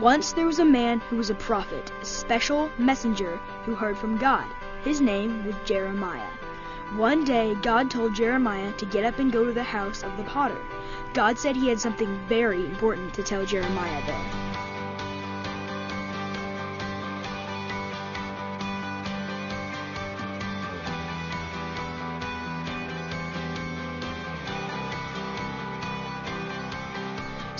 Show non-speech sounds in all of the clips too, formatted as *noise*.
Once there was a man who was a prophet, a special messenger who heard from God. His name was Jeremiah. One day, God told Jeremiah to get up and go to the house of the potter. God said he had something very important to tell Jeremiah there.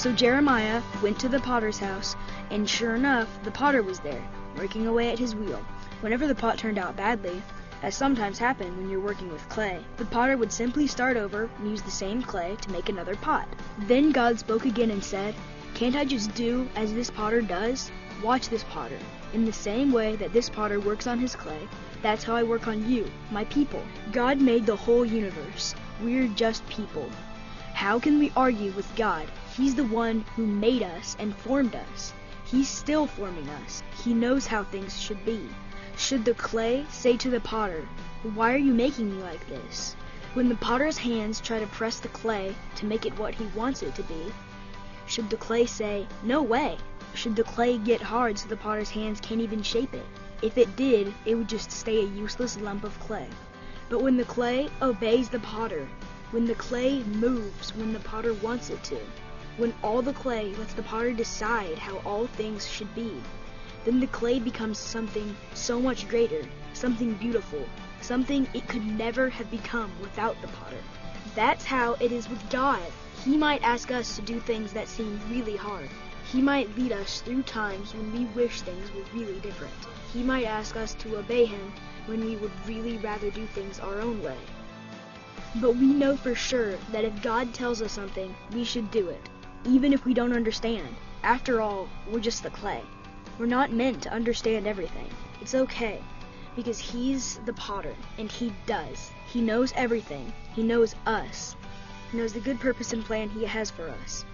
So Jeremiah went to the potter's house, and sure enough, the potter was there, working away at his wheel. Whenever the pot turned out badly, as sometimes happened when you're working with clay, the potter would simply start over and use the same clay to make another pot. Then God spoke again and said, Can't I just do as this potter does? Watch this potter. In the same way that this potter works on his clay, that's how I work on you, my people. God made the whole universe. We're just people. How can we argue with God? He's the one who made us and formed us. He's still forming us. He knows how things should be. Should the clay say to the potter, Why are you making me like this? When the potter's hands try to press the clay to make it what he wants it to be, should the clay say, No way? Should the clay get hard so the potter's hands can't even shape it? If it did, it would just stay a useless lump of clay. But when the clay obeys the potter, when the clay moves when the potter wants it to, when all the clay lets the potter decide how all things should be, then the clay becomes something so much greater, something beautiful, something it could never have become without the potter. That's how it is with God. He might ask us to do things that seem really hard. He might lead us through times when we wish things were really different. He might ask us to obey Him when we would really rather do things our own way. But we know for sure that if God tells us something, we should do it, even if we don't understand. After all, we're just the clay. We're not meant to understand everything. It's okay, because He's the potter, and He does. He knows everything. He knows us. He knows the good purpose and plan He has for us.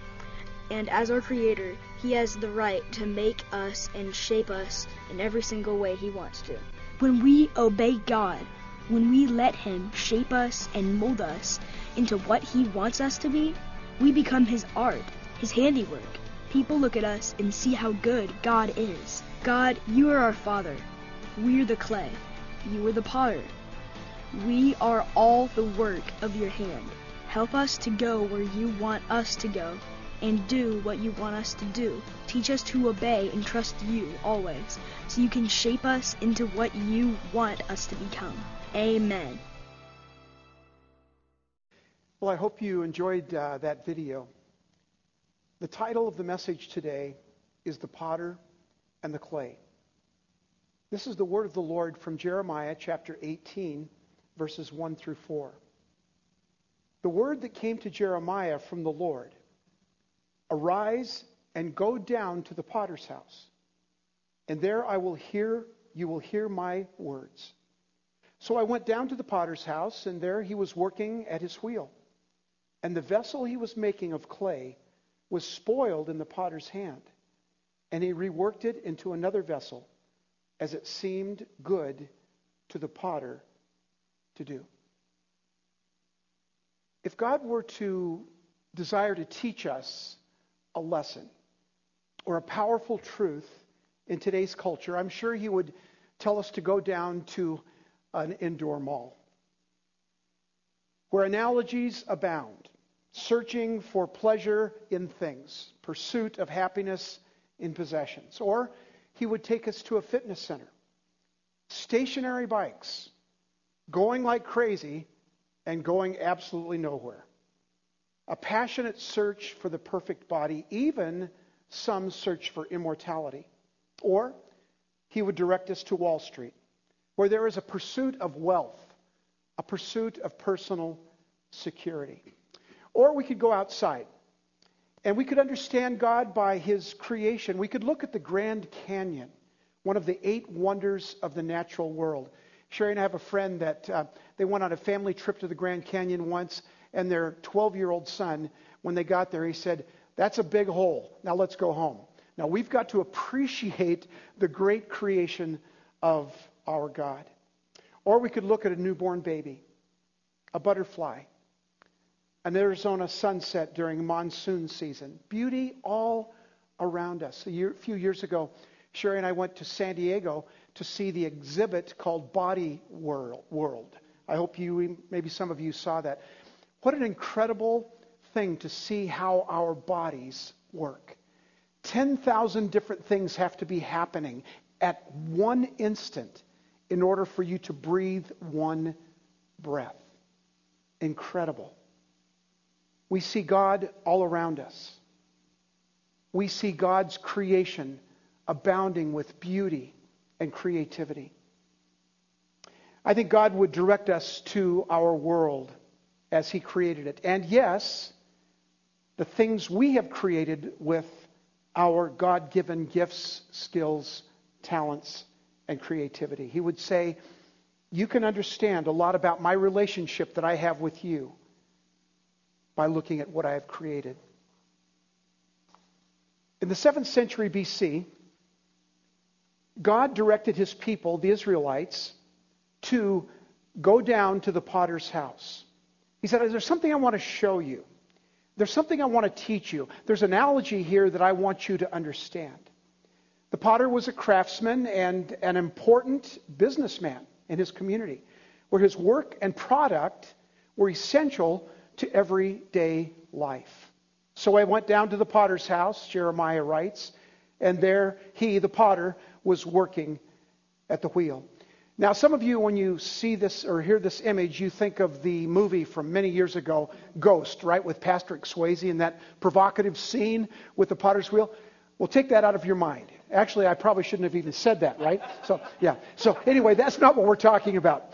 And as our Creator, He has the right to make us and shape us in every single way He wants to. When we obey God, when we let Him shape us and mold us into what He wants us to be, we become His art, His handiwork. People look at us and see how good God is. God, you are our Father. We're the clay. You are the potter. We are all the work of your hand. Help us to go where you want us to go and do what you want us to do. Teach us to obey and trust you always so you can shape us into what you want us to become. Amen. Well, I hope you enjoyed uh, that video. The title of the message today is The Potter and the Clay. This is the word of the Lord from Jeremiah chapter 18, verses 1 through 4. The word that came to Jeremiah from the Lord Arise and go down to the potter's house, and there I will hear, you will hear my words. So I went down to the potter's house, and there he was working at his wheel. And the vessel he was making of clay was spoiled in the potter's hand, and he reworked it into another vessel as it seemed good to the potter to do. If God were to desire to teach us a lesson or a powerful truth in today's culture, I'm sure he would tell us to go down to an indoor mall where analogies abound, searching for pleasure in things, pursuit of happiness in possessions. Or he would take us to a fitness center, stationary bikes, going like crazy and going absolutely nowhere. A passionate search for the perfect body, even some search for immortality. Or he would direct us to Wall Street, where there is a pursuit of wealth, a pursuit of personal security. Or we could go outside and we could understand God by his creation. We could look at the Grand Canyon, one of the eight wonders of the natural world. Sherry and I have a friend that uh, they went on a family trip to the Grand Canyon once, and their 12 year old son, when they got there, he said, That's a big hole. Now let's go home. Now we've got to appreciate the great creation of our God. Or we could look at a newborn baby, a butterfly, an Arizona sunset during monsoon season. Beauty all around us. A year, few years ago, Sherry and I went to San Diego to see the exhibit called Body World. I hope you, maybe some of you saw that. What an incredible thing to see how our bodies work. 10,000 different things have to be happening at one instant in order for you to breathe one breath. Incredible. We see God all around us. We see God's creation abounding with beauty and creativity. I think God would direct us to our world as He created it. And yes, the things we have created with our God given gifts, skills, talents, and creativity. He would say, You can understand a lot about my relationship that I have with you by looking at what I have created. In the 7th century BC, God directed his people, the Israelites, to go down to the potter's house. He said, There's something I want to show you. There's something I want to teach you. There's an analogy here that I want you to understand. The potter was a craftsman and an important businessman in his community, where his work and product were essential to everyday life. So I went down to the potter's house, Jeremiah writes, and there he, the potter, was working at the wheel. Now, some of you, when you see this or hear this image, you think of the movie from many years ago, Ghost, right, with Patrick Swayze and that provocative scene with the potter's wheel. Well, take that out of your mind. Actually, I probably shouldn't have even said that, right? So, yeah. So, anyway, that's not what we're talking about.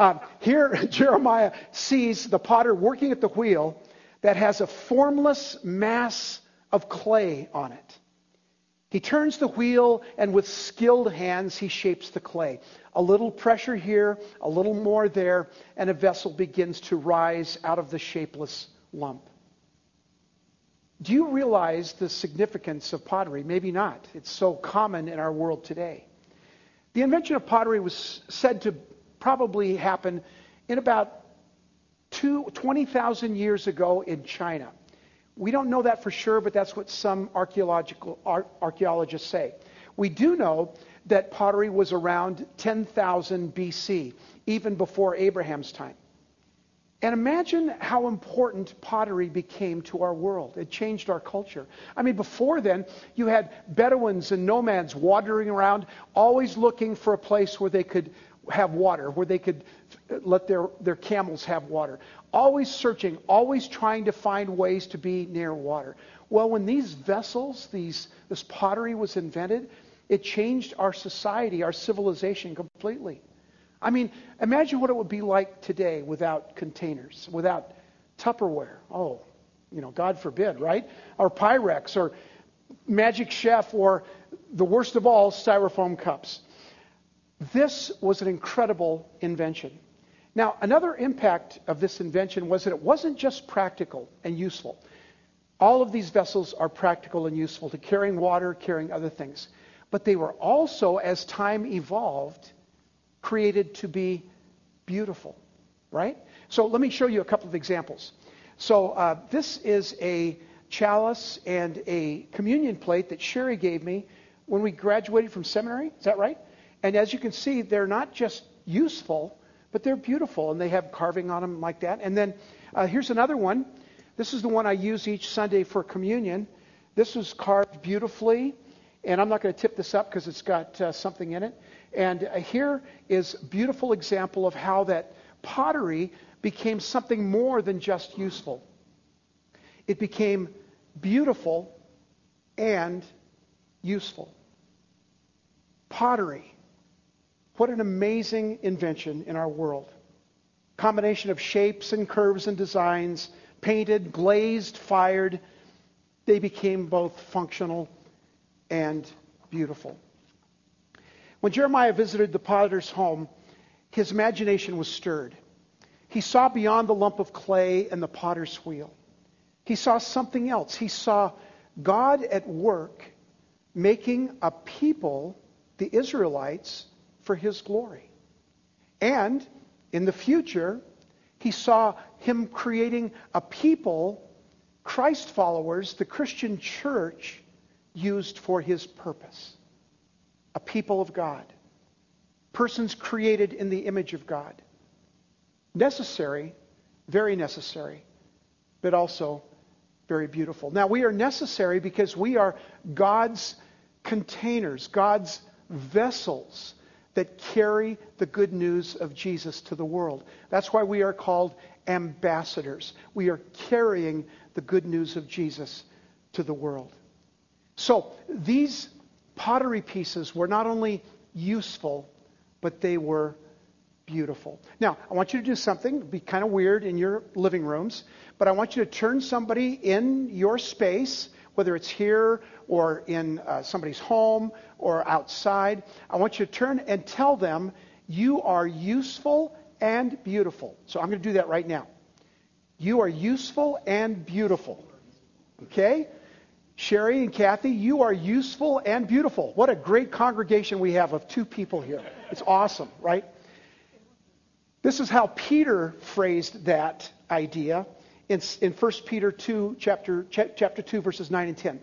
Um, here, *laughs* Jeremiah sees the potter working at the wheel that has a formless mass of clay on it. He turns the wheel, and with skilled hands, he shapes the clay. A little pressure here, a little more there, and a vessel begins to rise out of the shapeless lump. Do you realize the significance of pottery? Maybe not. It's so common in our world today. The invention of pottery was said to probably happened in about 20,000 years ago in China. We don't know that for sure, but that's what some archaeological archaeologists say. We do know that pottery was around 10,000 BC, even before Abraham's time. And imagine how important pottery became to our world. It changed our culture. I mean, before then, you had Bedouins and nomads wandering around, always looking for a place where they could have water, where they could let their, their camels have water. Always searching, always trying to find ways to be near water. Well, when these vessels, these, this pottery was invented, it changed our society, our civilization completely. I mean, imagine what it would be like today without containers, without Tupperware. Oh, you know, God forbid, right? Or Pyrex, or Magic Chef, or the worst of all, styrofoam cups. This was an incredible invention. Now, another impact of this invention was that it wasn't just practical and useful. All of these vessels are practical and useful to carrying water, carrying other things. But they were also, as time evolved, created to be beautiful, right? So let me show you a couple of examples. So uh, this is a chalice and a communion plate that Sherry gave me when we graduated from seminary. Is that right? And as you can see, they're not just useful, but they're beautiful, and they have carving on them like that. And then uh, here's another one. This is the one I use each Sunday for communion. This was carved beautifully, and I'm not going to tip this up because it's got uh, something in it. And uh, here is a beautiful example of how that pottery became something more than just useful. It became beautiful and useful. Pottery what an amazing invention in our world. Combination of shapes and curves and designs, painted, glazed, fired, they became both functional and beautiful. When Jeremiah visited the potter's home, his imagination was stirred. He saw beyond the lump of clay and the potter's wheel. He saw something else. He saw God at work making a people, the Israelites, for his glory. And in the future, he saw him creating a people, Christ followers, the Christian church, used for his purpose. A people of God. Persons created in the image of God. Necessary, very necessary, but also very beautiful. Now, we are necessary because we are God's containers, God's vessels that carry the good news of Jesus to the world. That's why we are called ambassadors. We are carrying the good news of Jesus to the world. So, these pottery pieces were not only useful, but they were beautiful. Now, I want you to do something, be kind of weird in your living rooms, but I want you to turn somebody in your space, whether it's here or in uh, somebody's home or outside. I want you to turn and tell them you are useful and beautiful. So I'm going to do that right now. You are useful and beautiful. Okay? Sherry and Kathy, you are useful and beautiful. What a great congregation we have of two people here. It's awesome, right? This is how Peter phrased that idea in, in 1 Peter 2, chapter, chapter 2, verses 9 and 10.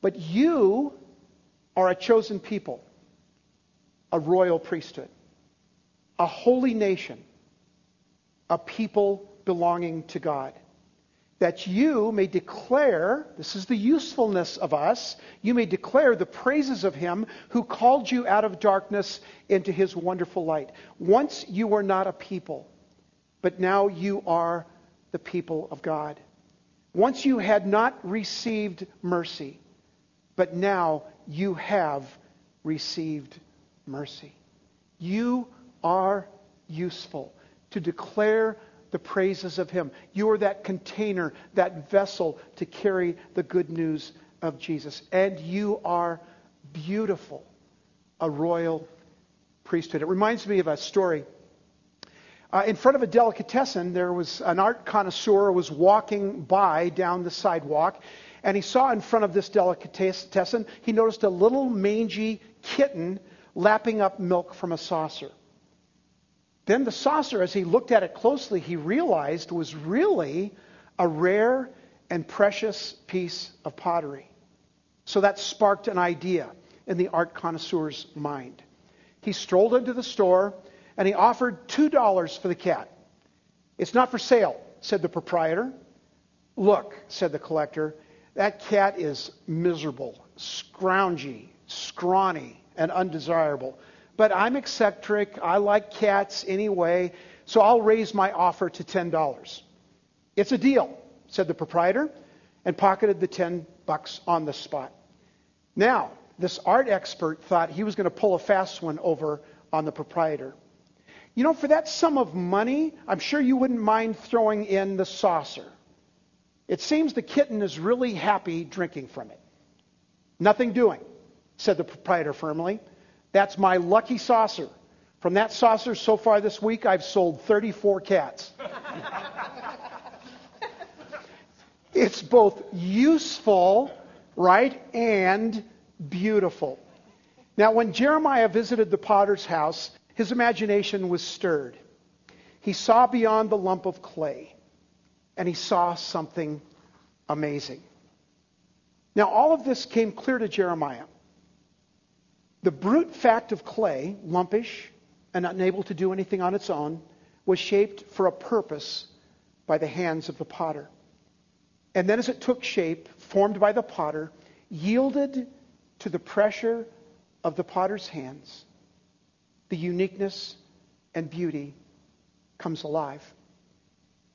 But you are a chosen people, a royal priesthood, a holy nation, a people belonging to God that you may declare, this is the usefulness of us, you may declare the praises of him who called you out of darkness into his wonderful light. Once you were not a people, but now you are the people of God. Once you had not received mercy, but now you have received mercy. You are useful to declare the praises of Him. You are that container, that vessel to carry the good news of Jesus. And you are beautiful, a royal priesthood. It reminds me of a story. Uh, in front of a delicatessen, there was an art connoisseur was walking by down the sidewalk, and he saw in front of this delicatessen, he noticed a little mangy kitten lapping up milk from a saucer. Then the saucer, as he looked at it closely, he realized was really a rare and precious piece of pottery. So that sparked an idea in the art connoisseur's mind. He strolled into the store and he offered $2 for the cat. It's not for sale, said the proprietor. Look, said the collector, that cat is miserable, scroungy, scrawny, and undesirable but I'm eccentric. I like cats anyway, so I'll raise my offer to $10. It's a deal, said the proprietor, and pocketed the 10 bucks on the spot. Now, this art expert thought he was going to pull a fast one over on the proprietor. You know, for that sum of money, I'm sure you wouldn't mind throwing in the saucer. It seems the kitten is really happy drinking from it. Nothing doing, said the proprietor firmly. That's my lucky saucer. From that saucer so far this week, I've sold 34 cats. *laughs* it's both useful, right, and beautiful. Now, when Jeremiah visited the potter's house, his imagination was stirred. He saw beyond the lump of clay, and he saw something amazing. Now, all of this came clear to Jeremiah. The brute fact of clay, lumpish and unable to do anything on its own, was shaped for a purpose by the hands of the potter. And then, as it took shape, formed by the potter, yielded to the pressure of the potter's hands, the uniqueness and beauty comes alive.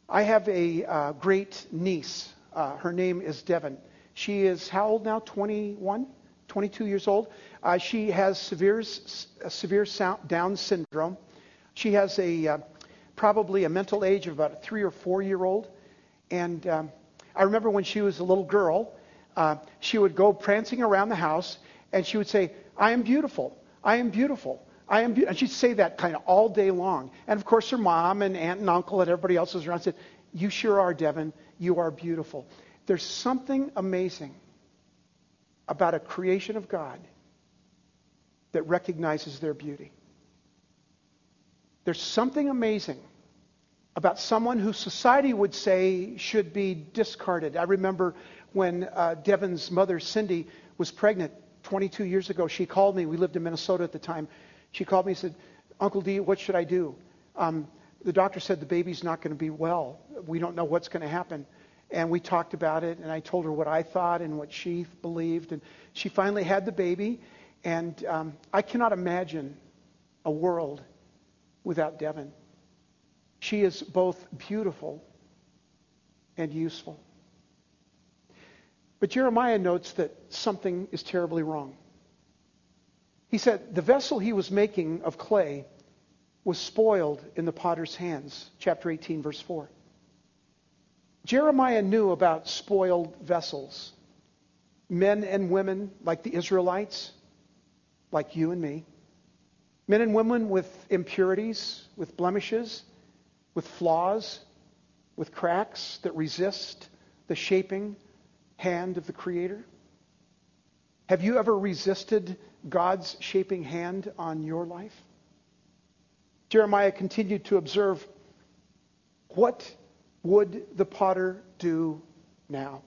I have a uh, great niece. Uh, her name is Devon. She is how old now? 21? 22 years old. Uh, she has severe, severe Down syndrome. She has a uh, probably a mental age of about a three or four year old. And um, I remember when she was a little girl, uh, she would go prancing around the house and she would say, I am beautiful. I am beautiful. I am be-. And she'd say that kind of all day long. And of course, her mom and aunt and uncle and everybody else was around said, You sure are, Devon. You are beautiful. There's something amazing about a creation of God that recognizes their beauty. There's something amazing about someone who society would say should be discarded. I remember when uh, Devon's mother, Cindy, was pregnant 22 years ago. She called me. We lived in Minnesota at the time. She called me and said, Uncle D, what should I do? Um, the doctor said the baby's not going to be well. We don't know what's going to happen. And we talked about it, and I told her what I thought and what she believed. And she finally had the baby. And um, I cannot imagine a world without Devon. She is both beautiful and useful. But Jeremiah notes that something is terribly wrong. He said the vessel he was making of clay was spoiled in the potter's hands. Chapter 18, verse 4. Jeremiah knew about spoiled vessels. Men and women like the Israelites, like you and me. Men and women with impurities, with blemishes, with flaws, with cracks that resist the shaping hand of the Creator? Have you ever resisted God's shaping hand on your life? Jeremiah continued to observe what would the potter do now?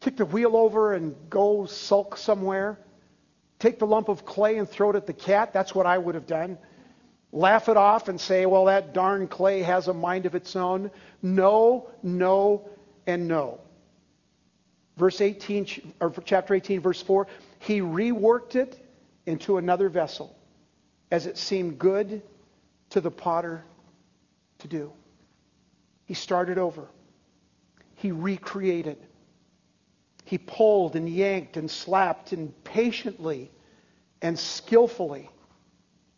Kick the wheel over and go sulk somewhere? Take the lump of clay and throw it at the cat? That's what I would have done. Laugh it off and say, well, that darn clay has a mind of its own. No, no, and no. Verse 18, or chapter 18, verse 4, he reworked it into another vessel as it seemed good to the potter to do. He started over. He recreated. He pulled and yanked and slapped and patiently and skillfully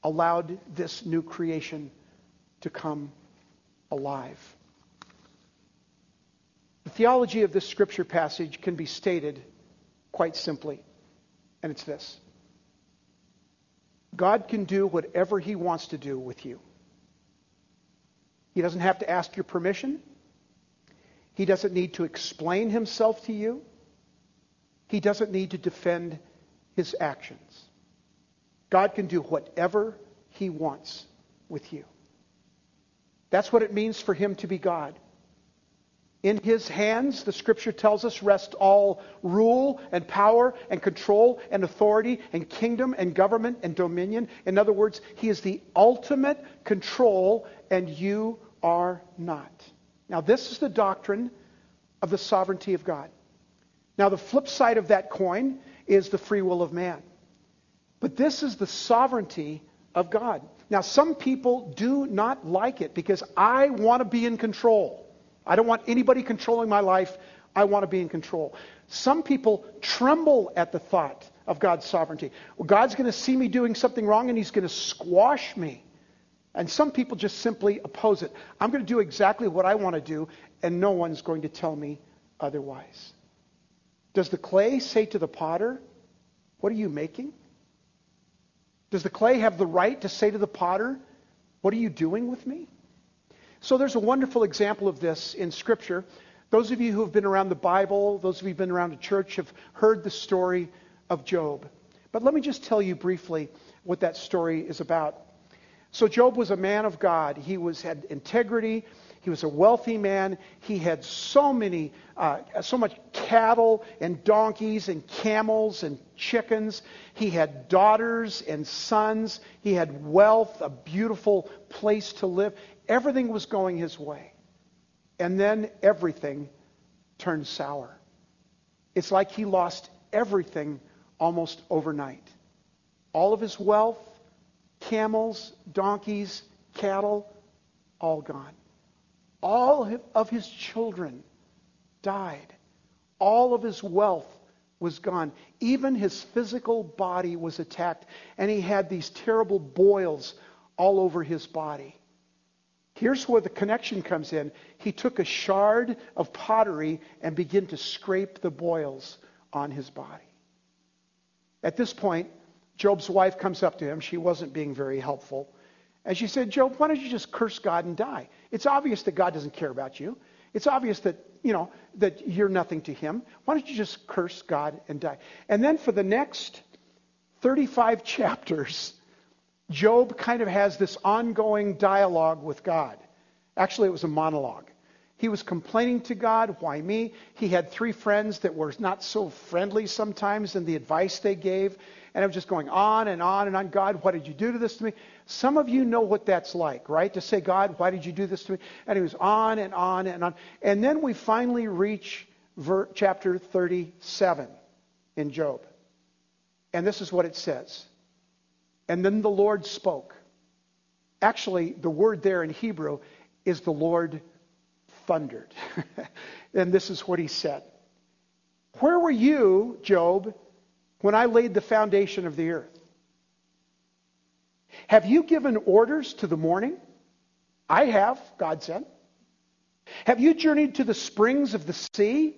allowed this new creation to come alive. The theology of this scripture passage can be stated quite simply, and it's this God can do whatever He wants to do with you. He doesn't have to ask your permission. He doesn't need to explain Himself to you. He doesn't need to defend His actions. God can do whatever He wants with you. That's what it means for Him to be God. In his hands, the scripture tells us, rest all rule and power and control and authority and kingdom and government and dominion. In other words, he is the ultimate control and you are not. Now, this is the doctrine of the sovereignty of God. Now, the flip side of that coin is the free will of man. But this is the sovereignty of God. Now, some people do not like it because I want to be in control. I don't want anybody controlling my life. I want to be in control. Some people tremble at the thought of God's sovereignty. Well, God's going to see me doing something wrong and he's going to squash me. And some people just simply oppose it. I'm going to do exactly what I want to do, and no one's going to tell me otherwise. Does the clay say to the potter, What are you making? Does the clay have the right to say to the potter, What are you doing with me? So there's a wonderful example of this in Scripture. Those of you who have been around the Bible, those of you who have been around the church, have heard the story of Job. But let me just tell you briefly what that story is about. So Job was a man of God. He was had integrity. He was a wealthy man. He had so many, uh, so much cattle and donkeys and camels and chickens. He had daughters and sons. He had wealth, a beautiful place to live. Everything was going his way. And then everything turned sour. It's like he lost everything almost overnight. All of his wealth, camels, donkeys, cattle, all gone. All of his children died. All of his wealth was gone. Even his physical body was attacked, and he had these terrible boils all over his body. Here's where the connection comes in. He took a shard of pottery and began to scrape the boils on his body. At this point, Job's wife comes up to him. She wasn't being very helpful. And she said, Job, why don't you just curse God and die? It's obvious that God doesn't care about you. It's obvious that, you know, that you're nothing to him. Why don't you just curse God and die? And then for the next 35 *laughs* chapters, Job kind of has this ongoing dialogue with God. Actually, it was a monologue. He was complaining to God, why me? He had three friends that were not so friendly sometimes in the advice they gave. And it was just going on and on and on. God, what did you do to this to me? Some of you know what that's like, right? To say, God, why did you do this to me? And he was on and on and on. And then we finally reach ver- chapter 37 in Job. And this is what it says. And then the Lord spoke. Actually, the word there in Hebrew is the Lord thundered. *laughs* and this is what he said Where were you, Job, when I laid the foundation of the earth? Have you given orders to the morning? I have, God said. Have you journeyed to the springs of the sea?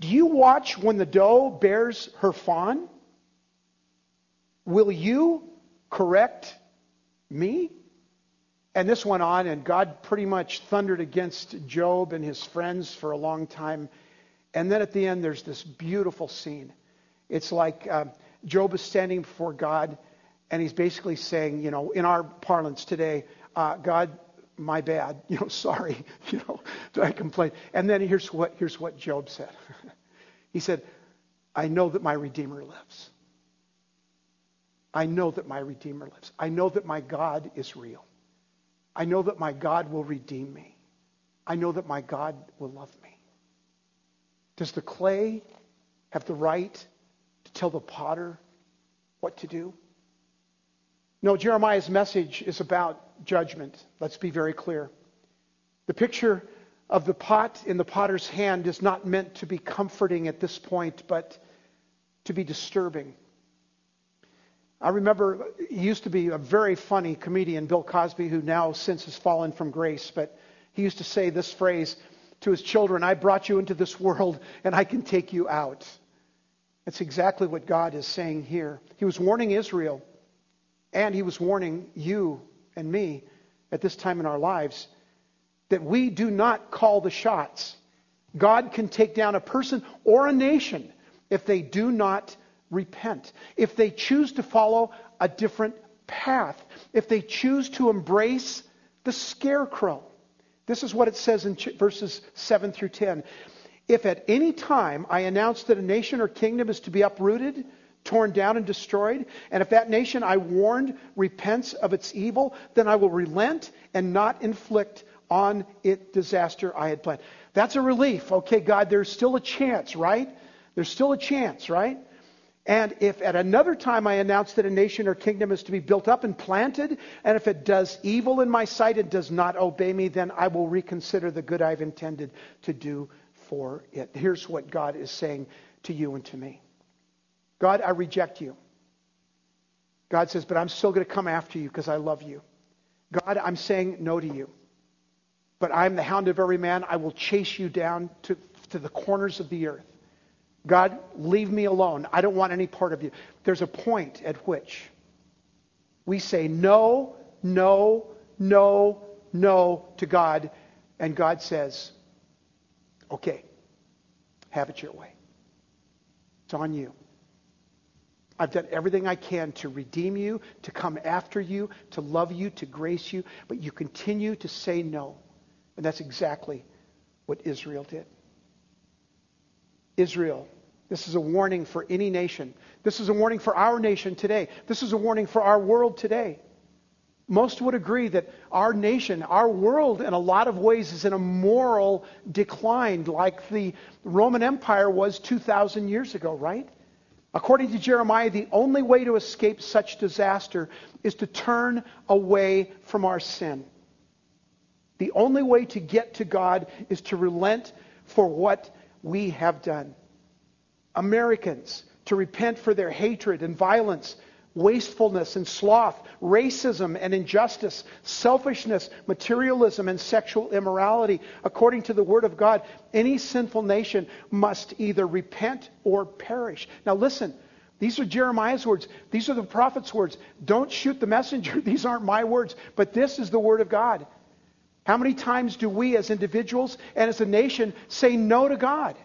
Do you watch when the doe bears her fawn? Will you correct me? And this went on, and God pretty much thundered against Job and his friends for a long time. And then at the end, there's this beautiful scene. It's like uh, Job is standing before God, and he's basically saying, you know, in our parlance today, uh, God, my bad, *laughs* you know, sorry, *laughs* you know, do *laughs* I complain? And then here's what, here's what Job said. he said, I know that my Redeemer lives. I know that my Redeemer lives. I know that my God is real. I know that my God will redeem me. I know that my God will love me. Does the clay have the right to tell the potter what to do? No, Jeremiah's message is about judgment. Let's be very clear. The picture of the pot in the potter's hand is not meant to be comforting at this point, but to be disturbing. I remember he used to be a very funny comedian, Bill Cosby, who now since has fallen from grace, but he used to say this phrase to his children I brought you into this world and I can take you out. That's exactly what God is saying here. He was warning Israel, and he was warning you and me at this time in our lives that we do not call the shots. God can take down a person or a nation if they do not repent, if they choose to follow a different path, if they choose to embrace the scarecrow. This is what it says in verses 7 through 10. If at any time I announce that a nation or kingdom is to be uprooted, torn down, and destroyed, and if that nation I warned repents of its evil, then I will relent and not inflict on it disaster I had planned. That's a relief. Okay, God, there's still a chance, right? There's still a chance, right? And if at another time I announce that a nation or kingdom is to be built up and planted, and if it does evil in my sight and does not obey me, then I will reconsider the good I've intended to do for it. Here's what God is saying to you and to me God, I reject you. God says, but I'm still going to come after you because I love you. God, I'm saying no to you. But I'm the hound of every man. I will chase you down to, to the corners of the earth. God, leave me alone. I don't want any part of you. There's a point at which we say no, no, no, no to God, and God says, okay, have it your way. It's on you. I've done everything I can to redeem you, to come after you, to love you, to grace you, but you continue to say no. And that's exactly what Israel did. Israel. This is a warning for any nation. This is a warning for our nation today. This is a warning for our world today. Most would agree that our nation, our world, in a lot of ways, is in a moral decline like the Roman Empire was 2,000 years ago, right? According to Jeremiah, the only way to escape such disaster is to turn away from our sin. The only way to get to God is to relent for what we have done. Americans to repent for their hatred and violence, wastefulness and sloth, racism and injustice, selfishness, materialism, and sexual immorality. According to the Word of God, any sinful nation must either repent or perish. Now, listen. These are Jeremiah's words. These are the prophet's words. Don't shoot the messenger. *laughs* These aren't my words, but this is the Word of God. How many times do we as individuals and as a nation say no to God?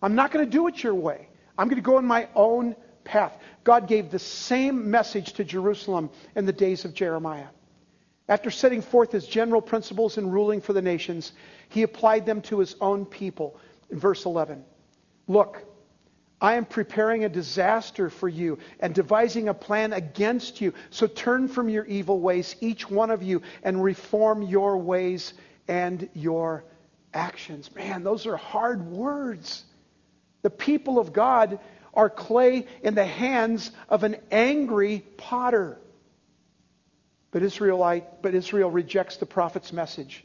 I'm not going to do it your way. I'm going to go in my own path. God gave the same message to Jerusalem in the days of Jeremiah. After setting forth his general principles in ruling for the nations, he applied them to his own people. In verse 11, look, I am preparing a disaster for you and devising a plan against you. So turn from your evil ways, each one of you, and reform your ways and your actions. Man, those are hard words. The people of God are clay in the hands of an angry potter. But Israelite, but Israel rejects the prophet's message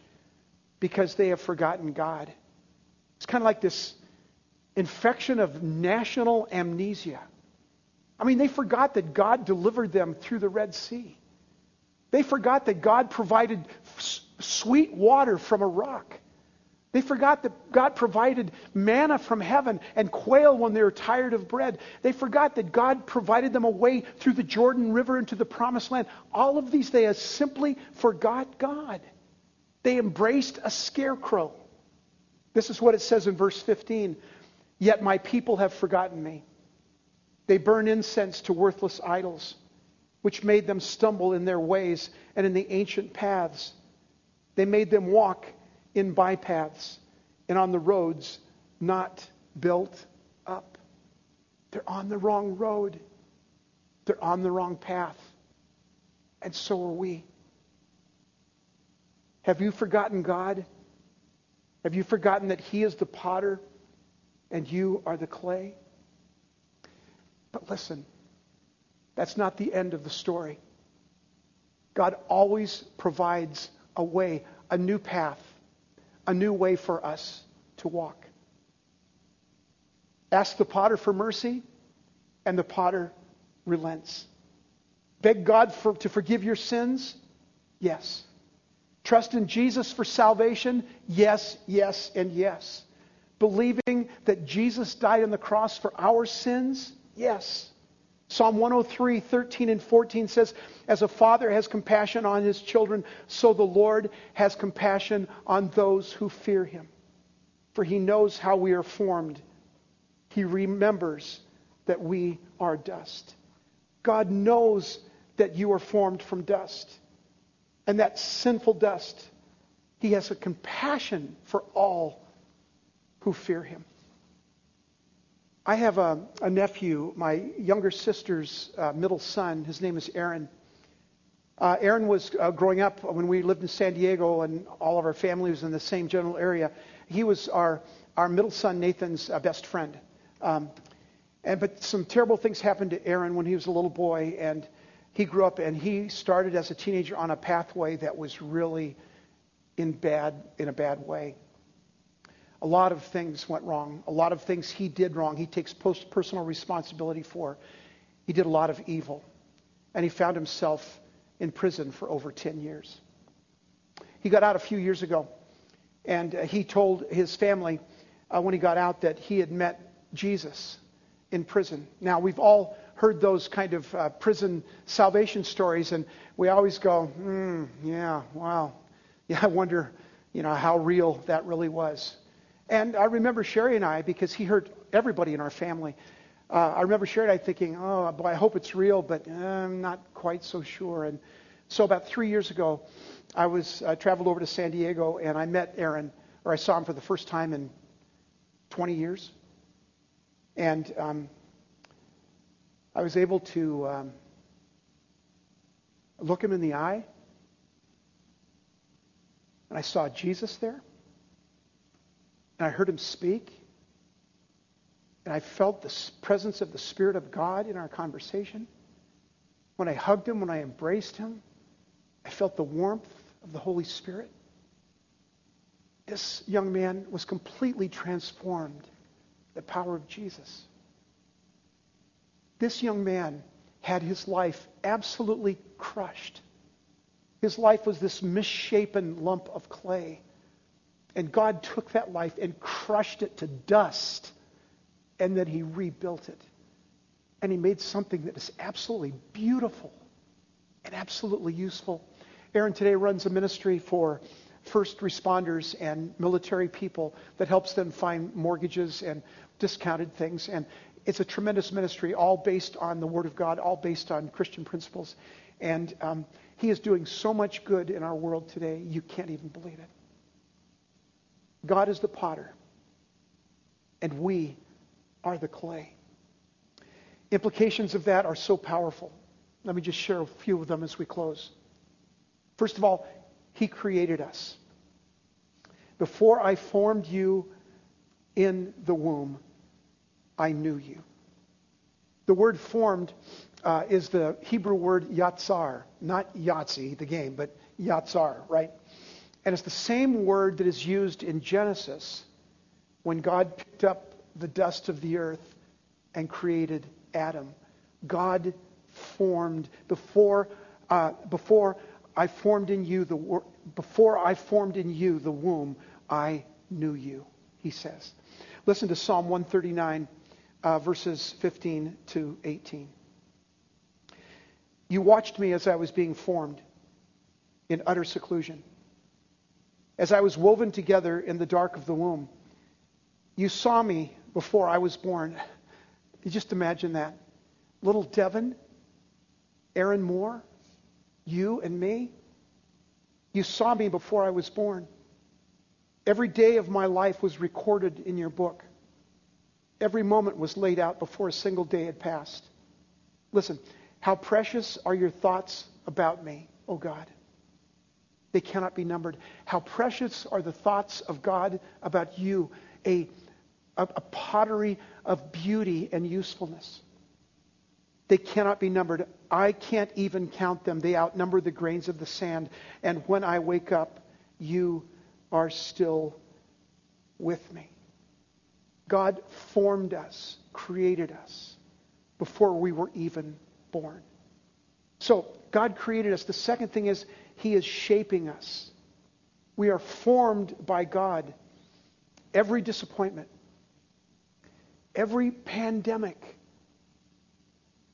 because they have forgotten God. It's kind of like this infection of national amnesia. I mean, they forgot that God delivered them through the Red Sea. They forgot that God provided sweet water from a rock. They forgot that God provided manna from heaven and quail when they were tired of bread. They forgot that God provided them a way through the Jordan River into the promised land. All of these, they simply forgot God. They embraced a scarecrow. This is what it says in verse 15. Yet my people have forgotten me. They burn incense to worthless idols, which made them stumble in their ways and in the ancient paths. They made them walk in bypaths and on the roads not built up. They're on the wrong road. They're on the wrong path. And so are we. Have you forgotten God? Have you forgotten that He is the potter and you are the clay? But listen, that's not the end of the story. God always provides a way, a new path a new way for us to walk. Ask the potter for mercy, and the potter relents. Beg God for, to forgive your sins? Yes. Trust in Jesus for salvation? Yes, yes, and yes. Believing that Jesus died on the cross for our sins? Yes. Psalm 103, 13 and 14 says, As a father has compassion on his children, so the Lord has compassion on those who fear him. For he knows how we are formed. He remembers that we are dust. God knows that you are formed from dust. And that sinful dust, he has a compassion for all who fear him. I have a, a nephew, my younger sister's uh, middle son. His name is Aaron. Uh, Aaron was uh, growing up when we lived in San Diego, and all of our family was in the same general area. He was our our middle son Nathan's uh, best friend. Um, and but some terrible things happened to Aaron when he was a little boy, and he grew up and he started as a teenager on a pathway that was really in bad in a bad way a lot of things went wrong. A lot of things he did wrong. He takes post personal responsibility for. He did a lot of evil. And he found himself in prison for over 10 years. He got out a few years ago. And uh, he told his family uh, when he got out that he had met Jesus in prison. Now, we've all heard those kind of uh, prison salvation stories, and we always go, hmm, yeah, wow. *laughs* Yeah, I wonder, you know, how real that really was. And I remember Sherry and I, because he hurt everybody in our family, uh, I remember Sherry and I thinking, oh, boy, I hope it's real, but uh, I'm not quite so sure. And so about three years ago, I was I traveled over to San Diego and I met Aaron, or I saw him for the first time in 20 years. And um, I was able to um, look him in the eye, and I saw Jesus there. And I heard him speak. And I felt the presence of the Spirit of God in our conversation. When I hugged him, when I embraced him, I felt the warmth of the Holy Spirit. This young man was completely transformed the power of Jesus. This young man had his life absolutely crushed. His life was this misshapen lump of clay. And God took that life and crushed it to dust, and then He rebuilt it. And He made something that is absolutely beautiful and absolutely useful. Aaron today runs a ministry for first responders and military people that helps them find mortgages and discounted things. And it's a tremendous ministry, all based on the Word of God, all based on Christian principles. And um, He is doing so much good in our world today, you can't even believe it. God is the potter, and we are the clay. Implications of that are so powerful. Let me just share a few of them as we close. First of all, He created us. Before I formed you in the womb, I knew you. The word formed uh, is the Hebrew word yatzar, not Yahtzee, the game, but yatzar, right? And it's the same word that is used in Genesis when God picked up the dust of the earth and created Adam. God formed before uh, before I formed in you the before I formed in you the womb, I knew you. He says. Listen to Psalm 139, uh, verses 15 to 18. You watched me as I was being formed in utter seclusion. As I was woven together in the dark of the womb, you saw me before I was born. You just imagine that. Little Devon, Aaron Moore, you and me. You saw me before I was born. Every day of my life was recorded in your book. Every moment was laid out before a single day had passed. Listen, how precious are your thoughts about me, O God? They cannot be numbered. How precious are the thoughts of God about you, a, a, a pottery of beauty and usefulness. They cannot be numbered. I can't even count them. They outnumber the grains of the sand. And when I wake up, you are still with me. God formed us, created us before we were even born. So, God created us. The second thing is, He is shaping us. We are formed by God. Every disappointment, every pandemic,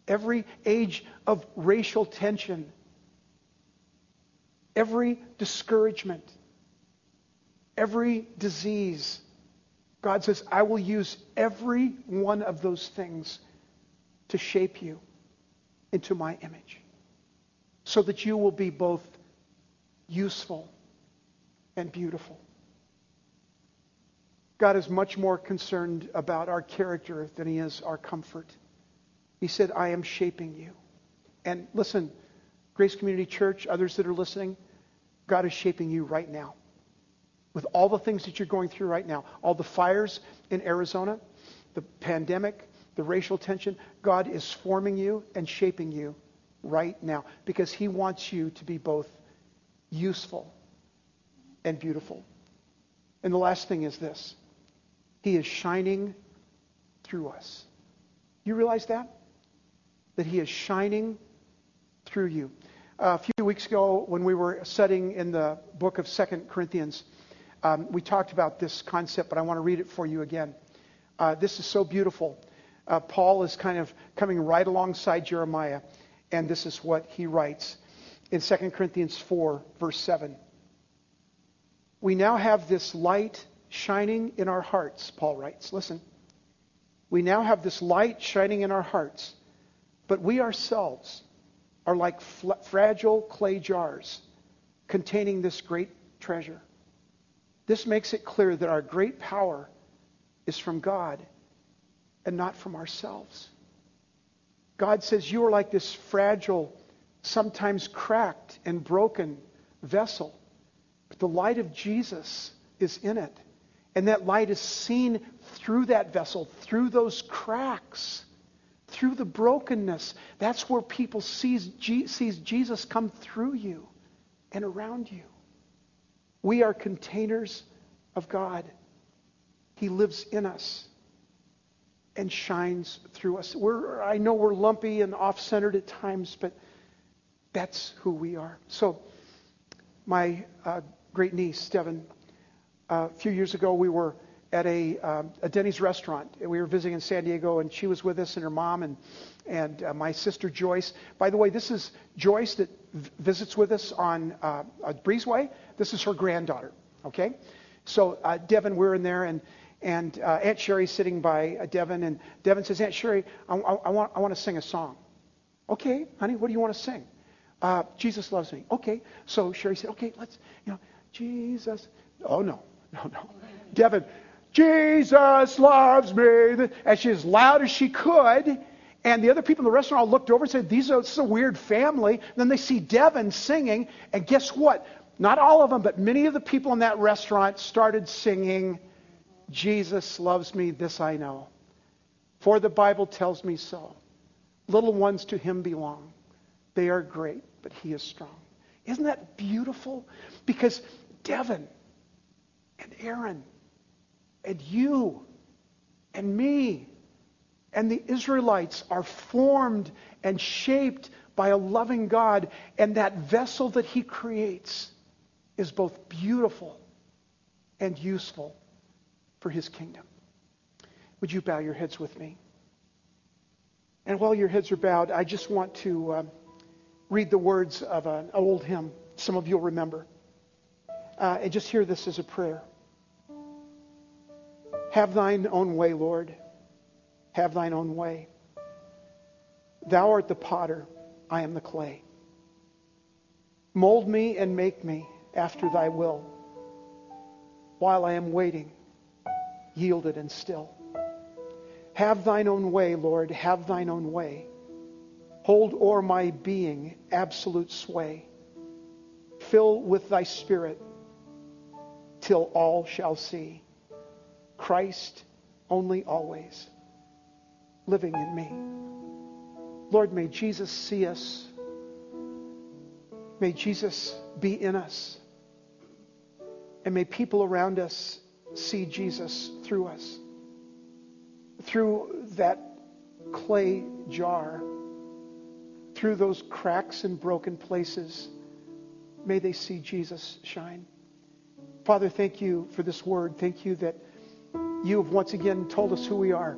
every age of racial tension, every discouragement, every disease. God says, I will use every one of those things to shape you into my image so that you will be both useful and beautiful. God is much more concerned about our character than he is our comfort. He said, I am shaping you. And listen, Grace Community Church, others that are listening, God is shaping you right now with all the things that you're going through right now, all the fires in Arizona, the pandemic, the racial tension, God is forming you and shaping you right now because He wants you to be both useful and beautiful. And the last thing is this He is shining through us. You realize that? That He is shining through you. Uh, a few weeks ago, when we were studying in the book of Second Corinthians, um, we talked about this concept, but I want to read it for you again. Uh, this is so beautiful. Uh, Paul is kind of coming right alongside Jeremiah, and this is what he writes in 2 Corinthians 4, verse 7. We now have this light shining in our hearts, Paul writes. Listen. We now have this light shining in our hearts, but we ourselves are like fl- fragile clay jars containing this great treasure. This makes it clear that our great power is from God and not from ourselves. God says, You are like this fragile, sometimes cracked and broken vessel, but the light of Jesus is in it. And that light is seen through that vessel, through those cracks, through the brokenness. That's where people sees, sees Jesus come through you and around you. We are containers of God. He lives in us and shines through us. We're, I know we're lumpy and off centered at times, but that's who we are. So, my uh, great niece, Devon, uh, a few years ago, we were at a, uh, a Denny's restaurant. We were visiting in San Diego, and she was with us, and her mom, and and uh, my sister Joyce. By the way, this is Joyce that v- visits with us on uh, Breezeway. This is her granddaughter. Okay, so uh, Devon, we're in there, and and uh, Aunt Sherry's sitting by uh, Devon, and Devon says, Aunt Sherry, I, I, I, want I want to sing a song. Okay, honey, what do you want to sing? Uh, Jesus loves me. Okay. So Sherry said, okay, let's, you know, Jesus. Oh, no. No, no. Devon, Jesus loves me. As she as loud as she could. And the other people in the restaurant all looked over and said, These are, this is a weird family. And then they see Devon singing. And guess what? Not all of them, but many of the people in that restaurant started singing, Jesus loves me, this I know. For the Bible tells me so. Little ones to him belong. They are great, but he is strong. Isn't that beautiful? Because Devon and Aaron and you and me and the Israelites are formed and shaped by a loving God, and that vessel that He creates is both beautiful and useful for His kingdom. Would you bow your heads with me? And while your heads are bowed, I just want to uh, read the words of an old hymn. Some of you'll remember. Uh, and just hear this as a prayer. Have thine own way, Lord. Have thine own way. Thou art the potter, I am the clay. Mold me and make me after thy will. While I am waiting, yielded and still. Have thine own way, Lord, have thine own way. Hold o'er my being absolute sway. Fill with thy spirit till all shall see Christ only always living in me. Lord, may Jesus see us. May Jesus be in us. And may people around us see Jesus through us. Through that clay jar, through those cracks and broken places, may they see Jesus shine. Father, thank you for this word. Thank you that you have once again told us who we are.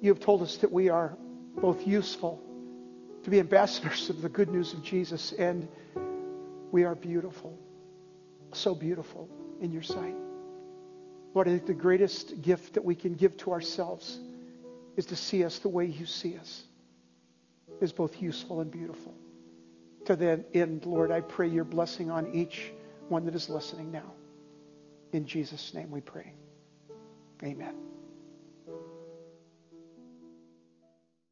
You have told us that we are both useful to be ambassadors of the good news of Jesus, and we are beautiful. So beautiful in your sight. Lord, I think the greatest gift that we can give to ourselves is to see us the way you see us, is both useful and beautiful. To that end, Lord, I pray your blessing on each one that is listening now. In Jesus' name we pray. Amen.